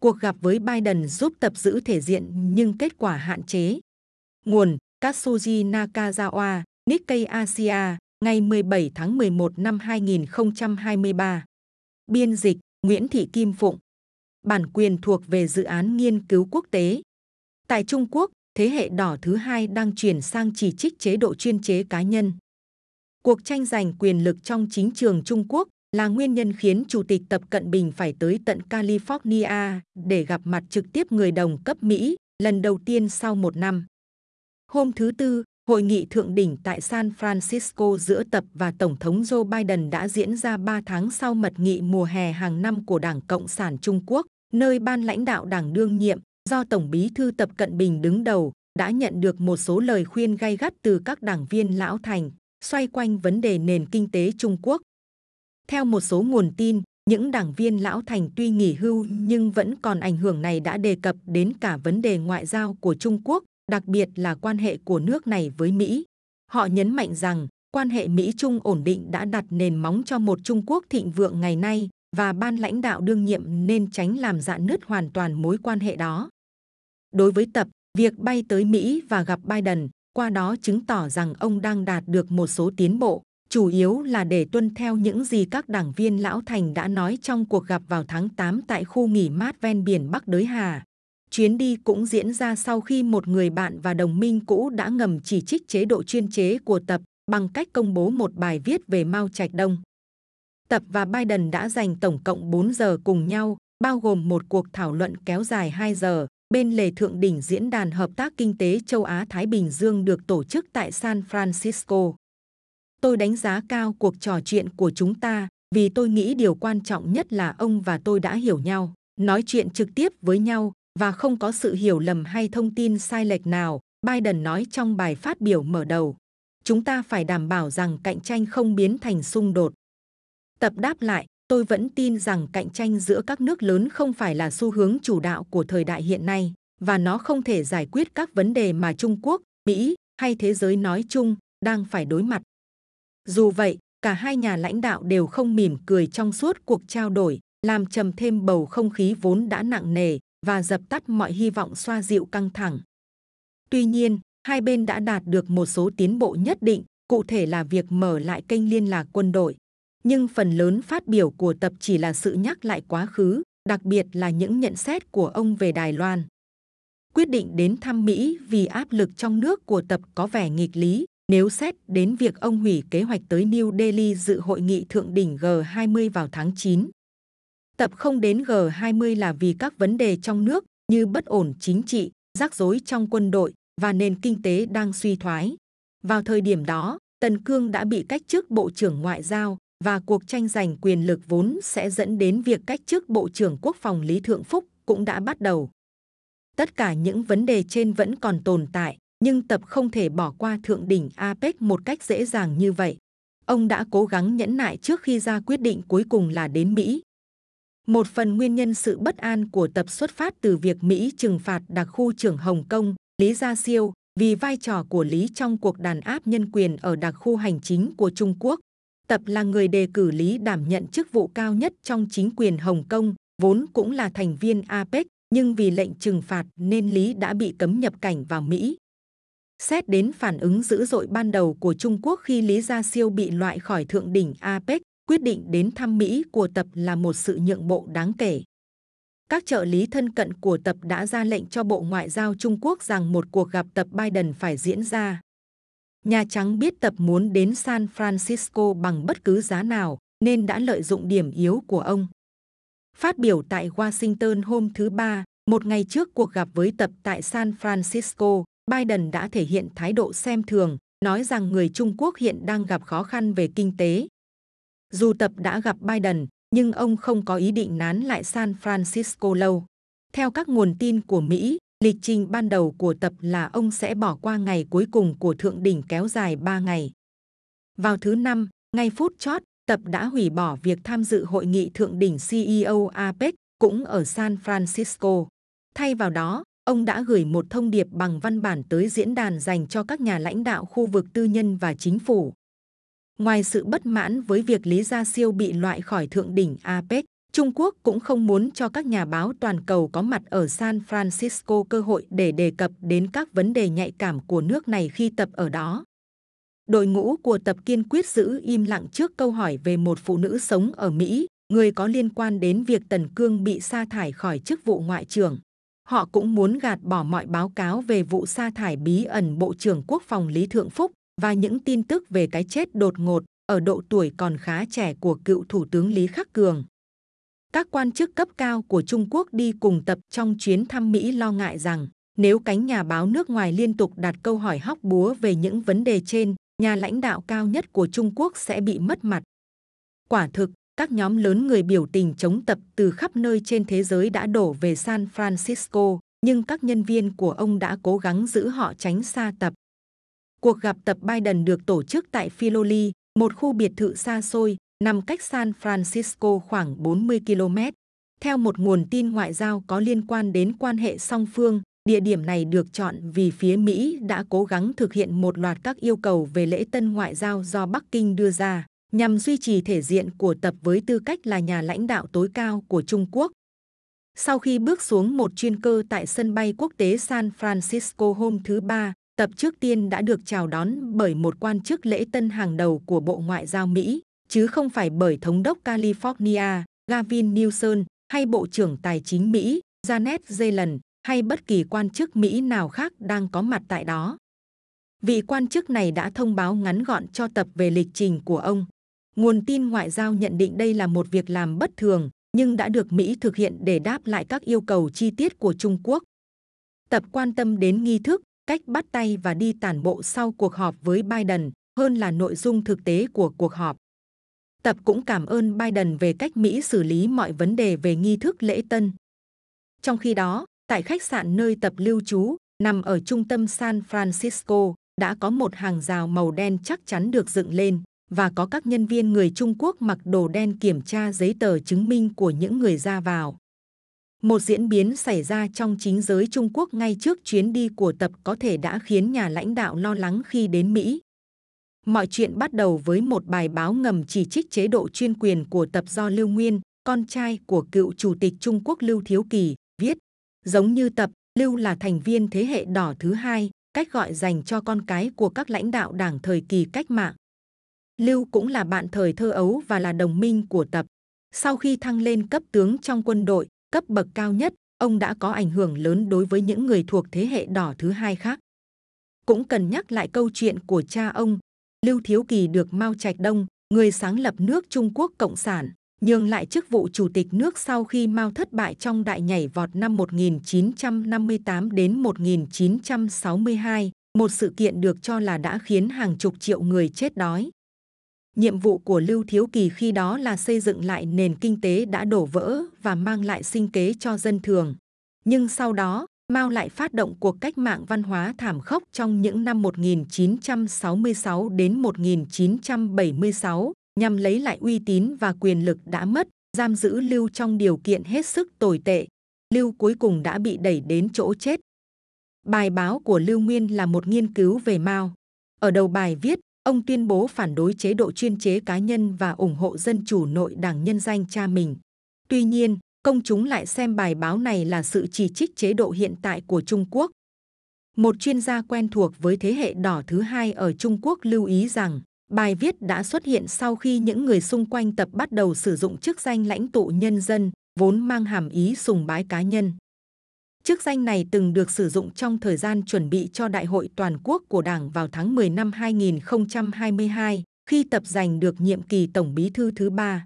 cuộc gặp với Biden giúp tập giữ thể diện nhưng kết quả hạn chế. Nguồn Katsuji Nakazawa, Nikkei Asia, ngày 17 tháng 11 năm 2023. Biên dịch Nguyễn Thị Kim Phụng. Bản quyền thuộc về dự án nghiên cứu quốc tế. Tại Trung Quốc, thế hệ đỏ thứ hai đang chuyển sang chỉ trích chế độ chuyên chế cá nhân. Cuộc tranh giành quyền lực trong chính trường Trung Quốc là nguyên nhân khiến Chủ tịch Tập Cận Bình phải tới tận California để gặp mặt trực tiếp người đồng cấp Mỹ lần đầu tiên sau một năm. Hôm thứ Tư, Hội nghị thượng đỉnh tại San Francisco giữa Tập và Tổng thống Joe Biden đã diễn ra 3 tháng sau mật nghị mùa hè hàng năm của Đảng Cộng sản Trung Quốc, nơi ban lãnh đạo đảng đương nhiệm do Tổng bí thư Tập Cận Bình đứng đầu đã nhận được một số lời khuyên gay gắt từ các đảng viên lão thành xoay quanh vấn đề nền kinh tế Trung Quốc. Theo một số nguồn tin, những đảng viên lão thành tuy nghỉ hưu nhưng vẫn còn ảnh hưởng này đã đề cập đến cả vấn đề ngoại giao của Trung Quốc, đặc biệt là quan hệ của nước này với Mỹ. Họ nhấn mạnh rằng quan hệ Mỹ-Trung ổn định đã đặt nền móng cho một Trung Quốc thịnh vượng ngày nay và ban lãnh đạo đương nhiệm nên tránh làm dạn nứt hoàn toàn mối quan hệ đó. Đối với Tập, việc bay tới Mỹ và gặp Biden qua đó chứng tỏ rằng ông đang đạt được một số tiến bộ, chủ yếu là để tuân theo những gì các đảng viên lão thành đã nói trong cuộc gặp vào tháng 8 tại khu nghỉ mát ven biển Bắc Đới Hà. Chuyến đi cũng diễn ra sau khi một người bạn và đồng minh cũ đã ngầm chỉ trích chế độ chuyên chế của Tập bằng cách công bố một bài viết về Mao Trạch Đông. Tập và Biden đã dành tổng cộng 4 giờ cùng nhau, bao gồm một cuộc thảo luận kéo dài 2 giờ, bên lề thượng đỉnh Diễn đàn Hợp tác Kinh tế Châu Á-Thái Bình Dương được tổ chức tại San Francisco. Tôi đánh giá cao cuộc trò chuyện của chúng ta vì tôi nghĩ điều quan trọng nhất là ông và tôi đã hiểu nhau, nói chuyện trực tiếp với nhau và không có sự hiểu lầm hay thông tin sai lệch nào, Biden nói trong bài phát biểu mở đầu. Chúng ta phải đảm bảo rằng cạnh tranh không biến thành xung đột. Tập đáp lại, tôi vẫn tin rằng cạnh tranh giữa các nước lớn không phải là xu hướng chủ đạo của thời đại hiện nay và nó không thể giải quyết các vấn đề mà Trung Quốc, Mỹ hay thế giới nói chung đang phải đối mặt. Dù vậy, cả hai nhà lãnh đạo đều không mỉm cười trong suốt cuộc trao đổi, làm trầm thêm bầu không khí vốn đã nặng nề và dập tắt mọi hy vọng xoa dịu căng thẳng. Tuy nhiên, hai bên đã đạt được một số tiến bộ nhất định, cụ thể là việc mở lại kênh liên lạc quân đội, nhưng phần lớn phát biểu của tập chỉ là sự nhắc lại quá khứ, đặc biệt là những nhận xét của ông về Đài Loan. Quyết định đến thăm Mỹ vì áp lực trong nước của tập có vẻ nghịch lý nếu xét đến việc ông hủy kế hoạch tới New Delhi dự hội nghị thượng đỉnh G20 vào tháng 9. Tập không đến G20 là vì các vấn đề trong nước như bất ổn chính trị, rắc rối trong quân đội và nền kinh tế đang suy thoái. Vào thời điểm đó, Tần Cương đã bị cách chức Bộ trưởng Ngoại giao và cuộc tranh giành quyền lực vốn sẽ dẫn đến việc cách chức Bộ trưởng Quốc phòng Lý Thượng Phúc cũng đã bắt đầu. Tất cả những vấn đề trên vẫn còn tồn tại, nhưng tập không thể bỏ qua thượng đỉnh APEC một cách dễ dàng như vậy. Ông đã cố gắng nhẫn nại trước khi ra quyết định cuối cùng là đến Mỹ. Một phần nguyên nhân sự bất an của tập xuất phát từ việc Mỹ trừng phạt đặc khu trưởng Hồng Kông, Lý Gia Siêu, vì vai trò của Lý trong cuộc đàn áp nhân quyền ở đặc khu hành chính của Trung Quốc. Tập là người đề cử Lý đảm nhận chức vụ cao nhất trong chính quyền Hồng Kông, vốn cũng là thành viên APEC, nhưng vì lệnh trừng phạt nên Lý đã bị cấm nhập cảnh vào Mỹ. Xét đến phản ứng dữ dội ban đầu của Trung Quốc khi Lý Gia Siêu bị loại khỏi thượng đỉnh APEC, quyết định đến thăm Mỹ của Tập là một sự nhượng bộ đáng kể. Các trợ lý thân cận của Tập đã ra lệnh cho Bộ Ngoại giao Trung Quốc rằng một cuộc gặp Tập Biden phải diễn ra. Nhà Trắng biết Tập muốn đến San Francisco bằng bất cứ giá nào, nên đã lợi dụng điểm yếu của ông. Phát biểu tại Washington hôm thứ Ba, một ngày trước cuộc gặp với Tập tại San Francisco, Biden đã thể hiện thái độ xem thường, nói rằng người Trung Quốc hiện đang gặp khó khăn về kinh tế. Dù Tập đã gặp Biden, nhưng ông không có ý định nán lại San Francisco lâu. Theo các nguồn tin của Mỹ, lịch trình ban đầu của Tập là ông sẽ bỏ qua ngày cuối cùng của thượng đỉnh kéo dài 3 ngày. Vào thứ năm, ngay phút chót, Tập đã hủy bỏ việc tham dự hội nghị thượng đỉnh CEO APEC cũng ở San Francisco. Thay vào đó, ông đã gửi một thông điệp bằng văn bản tới diễn đàn dành cho các nhà lãnh đạo khu vực tư nhân và chính phủ. Ngoài sự bất mãn với việc Lý Gia Siêu bị loại khỏi thượng đỉnh APEC, Trung Quốc cũng không muốn cho các nhà báo toàn cầu có mặt ở San Francisco cơ hội để đề cập đến các vấn đề nhạy cảm của nước này khi tập ở đó. Đội ngũ của tập kiên quyết giữ im lặng trước câu hỏi về một phụ nữ sống ở Mỹ, người có liên quan đến việc Tần Cương bị sa thải khỏi chức vụ ngoại trưởng. Họ cũng muốn gạt bỏ mọi báo cáo về vụ sa thải bí ẩn Bộ trưởng Quốc phòng Lý Thượng Phúc và những tin tức về cái chết đột ngột ở độ tuổi còn khá trẻ của cựu Thủ tướng Lý Khắc Cường. Các quan chức cấp cao của Trung Quốc đi cùng tập trong chuyến thăm Mỹ lo ngại rằng nếu cánh nhà báo nước ngoài liên tục đặt câu hỏi hóc búa về những vấn đề trên, nhà lãnh đạo cao nhất của Trung Quốc sẽ bị mất mặt. Quả thực, các nhóm lớn người biểu tình chống tập từ khắp nơi trên thế giới đã đổ về San Francisco, nhưng các nhân viên của ông đã cố gắng giữ họ tránh xa tập. Cuộc gặp tập Biden được tổ chức tại Philoli, một khu biệt thự xa xôi, nằm cách San Francisco khoảng 40 km. Theo một nguồn tin ngoại giao có liên quan đến quan hệ song phương, địa điểm này được chọn vì phía Mỹ đã cố gắng thực hiện một loạt các yêu cầu về lễ tân ngoại giao do Bắc Kinh đưa ra, nhằm duy trì thể diện của tập với tư cách là nhà lãnh đạo tối cao của Trung Quốc. Sau khi bước xuống một chuyên cơ tại sân bay quốc tế San Francisco hôm thứ Ba, tập trước tiên đã được chào đón bởi một quan chức lễ tân hàng đầu của Bộ Ngoại giao Mỹ, chứ không phải bởi Thống đốc California, Gavin Newsom, hay Bộ trưởng Tài chính Mỹ, Janet Yellen, hay bất kỳ quan chức Mỹ nào khác đang có mặt tại đó. Vị quan chức này đã thông báo ngắn gọn cho tập về lịch trình của ông. Nguồn tin ngoại giao nhận định đây là một việc làm bất thường, nhưng đã được Mỹ thực hiện để đáp lại các yêu cầu chi tiết của Trung Quốc. Tập quan tâm đến nghi thức, cách bắt tay và đi tản bộ sau cuộc họp với Biden hơn là nội dung thực tế của cuộc họp. Tập cũng cảm ơn Biden về cách Mỹ xử lý mọi vấn đề về nghi thức lễ tân. Trong khi đó, tại khách sạn nơi tập lưu trú, nằm ở trung tâm San Francisco, đã có một hàng rào màu đen chắc chắn được dựng lên và có các nhân viên người Trung Quốc mặc đồ đen kiểm tra giấy tờ chứng minh của những người ra vào. Một diễn biến xảy ra trong chính giới Trung Quốc ngay trước chuyến đi của tập có thể đã khiến nhà lãnh đạo lo lắng khi đến Mỹ. Mọi chuyện bắt đầu với một bài báo ngầm chỉ trích chế độ chuyên quyền của tập do Lưu Nguyên, con trai của cựu chủ tịch Trung Quốc Lưu Thiếu Kỳ, viết. Giống như tập, Lưu là thành viên thế hệ đỏ thứ hai, cách gọi dành cho con cái của các lãnh đạo đảng thời kỳ cách mạng. Lưu cũng là bạn thời thơ ấu và là đồng minh của tập. Sau khi thăng lên cấp tướng trong quân đội, cấp bậc cao nhất, ông đã có ảnh hưởng lớn đối với những người thuộc thế hệ đỏ thứ hai khác. Cũng cần nhắc lại câu chuyện của cha ông, Lưu Thiếu Kỳ được Mao Trạch Đông, người sáng lập nước Trung Quốc Cộng sản, nhường lại chức vụ chủ tịch nước sau khi Mao thất bại trong đại nhảy vọt năm 1958 đến 1962, một sự kiện được cho là đã khiến hàng chục triệu người chết đói. Nhiệm vụ của Lưu Thiếu Kỳ khi đó là xây dựng lại nền kinh tế đã đổ vỡ và mang lại sinh kế cho dân thường. Nhưng sau đó, Mao lại phát động cuộc cách mạng văn hóa thảm khốc trong những năm 1966 đến 1976 nhằm lấy lại uy tín và quyền lực đã mất, giam giữ Lưu trong điều kiện hết sức tồi tệ. Lưu cuối cùng đã bị đẩy đến chỗ chết. Bài báo của Lưu Nguyên là một nghiên cứu về Mao. Ở đầu bài viết, ông tuyên bố phản đối chế độ chuyên chế cá nhân và ủng hộ dân chủ nội đảng nhân danh cha mình. Tuy nhiên, công chúng lại xem bài báo này là sự chỉ trích chế độ hiện tại của Trung Quốc. Một chuyên gia quen thuộc với thế hệ đỏ thứ hai ở Trung Quốc lưu ý rằng bài viết đã xuất hiện sau khi những người xung quanh tập bắt đầu sử dụng chức danh lãnh tụ nhân dân, vốn mang hàm ý sùng bái cá nhân. Chức danh này từng được sử dụng trong thời gian chuẩn bị cho Đại hội Toàn quốc của Đảng vào tháng 10 năm 2022, khi tập giành được nhiệm kỳ Tổng bí thư thứ ba.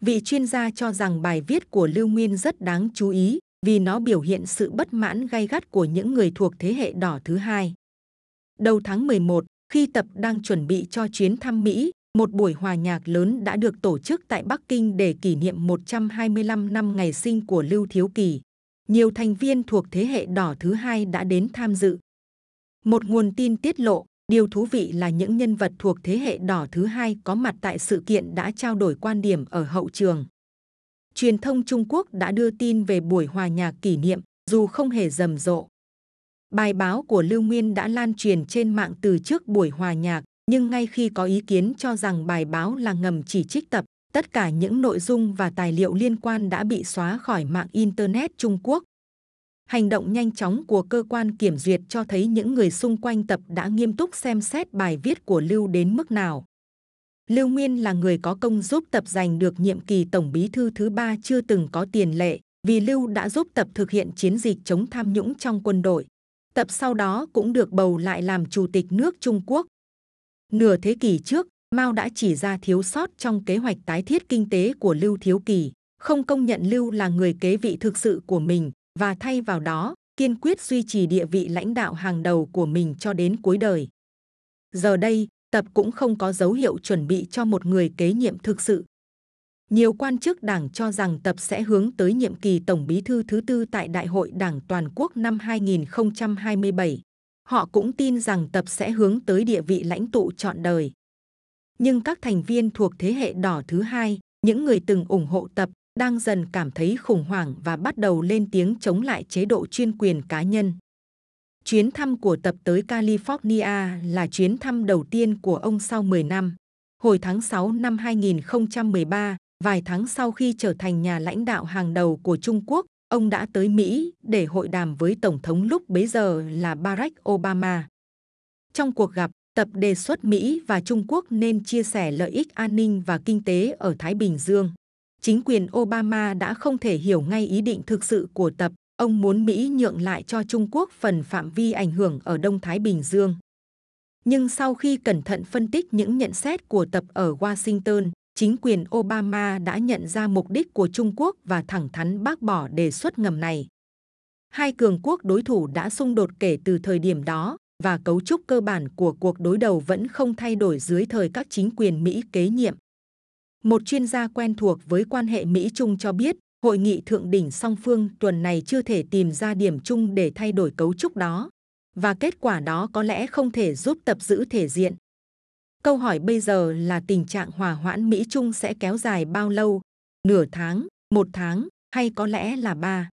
Vị chuyên gia cho rằng bài viết của Lưu Nguyên rất đáng chú ý vì nó biểu hiện sự bất mãn gay gắt của những người thuộc thế hệ đỏ thứ hai. Đầu tháng 11, khi tập đang chuẩn bị cho chuyến thăm Mỹ, một buổi hòa nhạc lớn đã được tổ chức tại Bắc Kinh để kỷ niệm 125 năm ngày sinh của Lưu Thiếu Kỳ. Nhiều thành viên thuộc thế hệ đỏ thứ hai đã đến tham dự. Một nguồn tin tiết lộ, Điều thú vị là những nhân vật thuộc thế hệ đỏ thứ hai có mặt tại sự kiện đã trao đổi quan điểm ở hậu trường. Truyền thông Trung Quốc đã đưa tin về buổi hòa nhạc kỷ niệm, dù không hề rầm rộ. Bài báo của Lưu Nguyên đã lan truyền trên mạng từ trước buổi hòa nhạc, nhưng ngay khi có ý kiến cho rằng bài báo là ngầm chỉ trích tập, tất cả những nội dung và tài liệu liên quan đã bị xóa khỏi mạng Internet Trung Quốc. Hành động nhanh chóng của cơ quan kiểm duyệt cho thấy những người xung quanh tập đã nghiêm túc xem xét bài viết của Lưu đến mức nào. Lưu Nguyên là người có công giúp tập giành được nhiệm kỳ tổng bí thư thứ ba chưa từng có tiền lệ, vì Lưu đã giúp tập thực hiện chiến dịch chống tham nhũng trong quân đội. Tập sau đó cũng được bầu lại làm chủ tịch nước Trung Quốc. Nửa thế kỷ trước, Mao đã chỉ ra thiếu sót trong kế hoạch tái thiết kinh tế của Lưu Thiếu Kỳ, không công nhận Lưu là người kế vị thực sự của mình và thay vào đó kiên quyết duy trì địa vị lãnh đạo hàng đầu của mình cho đến cuối đời. Giờ đây, Tập cũng không có dấu hiệu chuẩn bị cho một người kế nhiệm thực sự. Nhiều quan chức đảng cho rằng Tập sẽ hướng tới nhiệm kỳ Tổng bí thư thứ tư tại Đại hội Đảng Toàn quốc năm 2027. Họ cũng tin rằng Tập sẽ hướng tới địa vị lãnh tụ trọn đời. Nhưng các thành viên thuộc thế hệ đỏ thứ hai, những người từng ủng hộ Tập, đang dần cảm thấy khủng hoảng và bắt đầu lên tiếng chống lại chế độ chuyên quyền cá nhân. Chuyến thăm của tập tới California là chuyến thăm đầu tiên của ông sau 10 năm. Hồi tháng 6 năm 2013, vài tháng sau khi trở thành nhà lãnh đạo hàng đầu của Trung Quốc, ông đã tới Mỹ để hội đàm với Tổng thống lúc bấy giờ là Barack Obama. Trong cuộc gặp, Tập đề xuất Mỹ và Trung Quốc nên chia sẻ lợi ích an ninh và kinh tế ở Thái Bình Dương. Chính quyền Obama đã không thể hiểu ngay ý định thực sự của Tập ông muốn Mỹ nhượng lại cho Trung Quốc phần phạm vi ảnh hưởng ở Đông Thái Bình Dương. Nhưng sau khi cẩn thận phân tích những nhận xét của tập ở Washington, chính quyền Obama đã nhận ra mục đích của Trung Quốc và thẳng thắn bác bỏ đề xuất ngầm này. Hai cường quốc đối thủ đã xung đột kể từ thời điểm đó và cấu trúc cơ bản của cuộc đối đầu vẫn không thay đổi dưới thời các chính quyền Mỹ kế nhiệm. Một chuyên gia quen thuộc với quan hệ Mỹ-Trung cho biết Hội nghị thượng đỉnh song phương tuần này chưa thể tìm ra điểm chung để thay đổi cấu trúc đó, và kết quả đó có lẽ không thể giúp tập giữ thể diện. Câu hỏi bây giờ là tình trạng hòa hoãn Mỹ-Trung sẽ kéo dài bao lâu? Nửa tháng, một tháng, hay có lẽ là ba?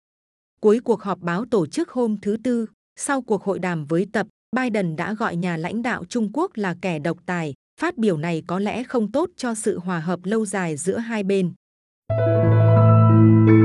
Cuối cuộc họp báo tổ chức hôm thứ Tư, sau cuộc hội đàm với tập, Biden đã gọi nhà lãnh đạo Trung Quốc là kẻ độc tài. Phát biểu này có lẽ không tốt cho sự hòa hợp lâu dài giữa hai bên. Thank you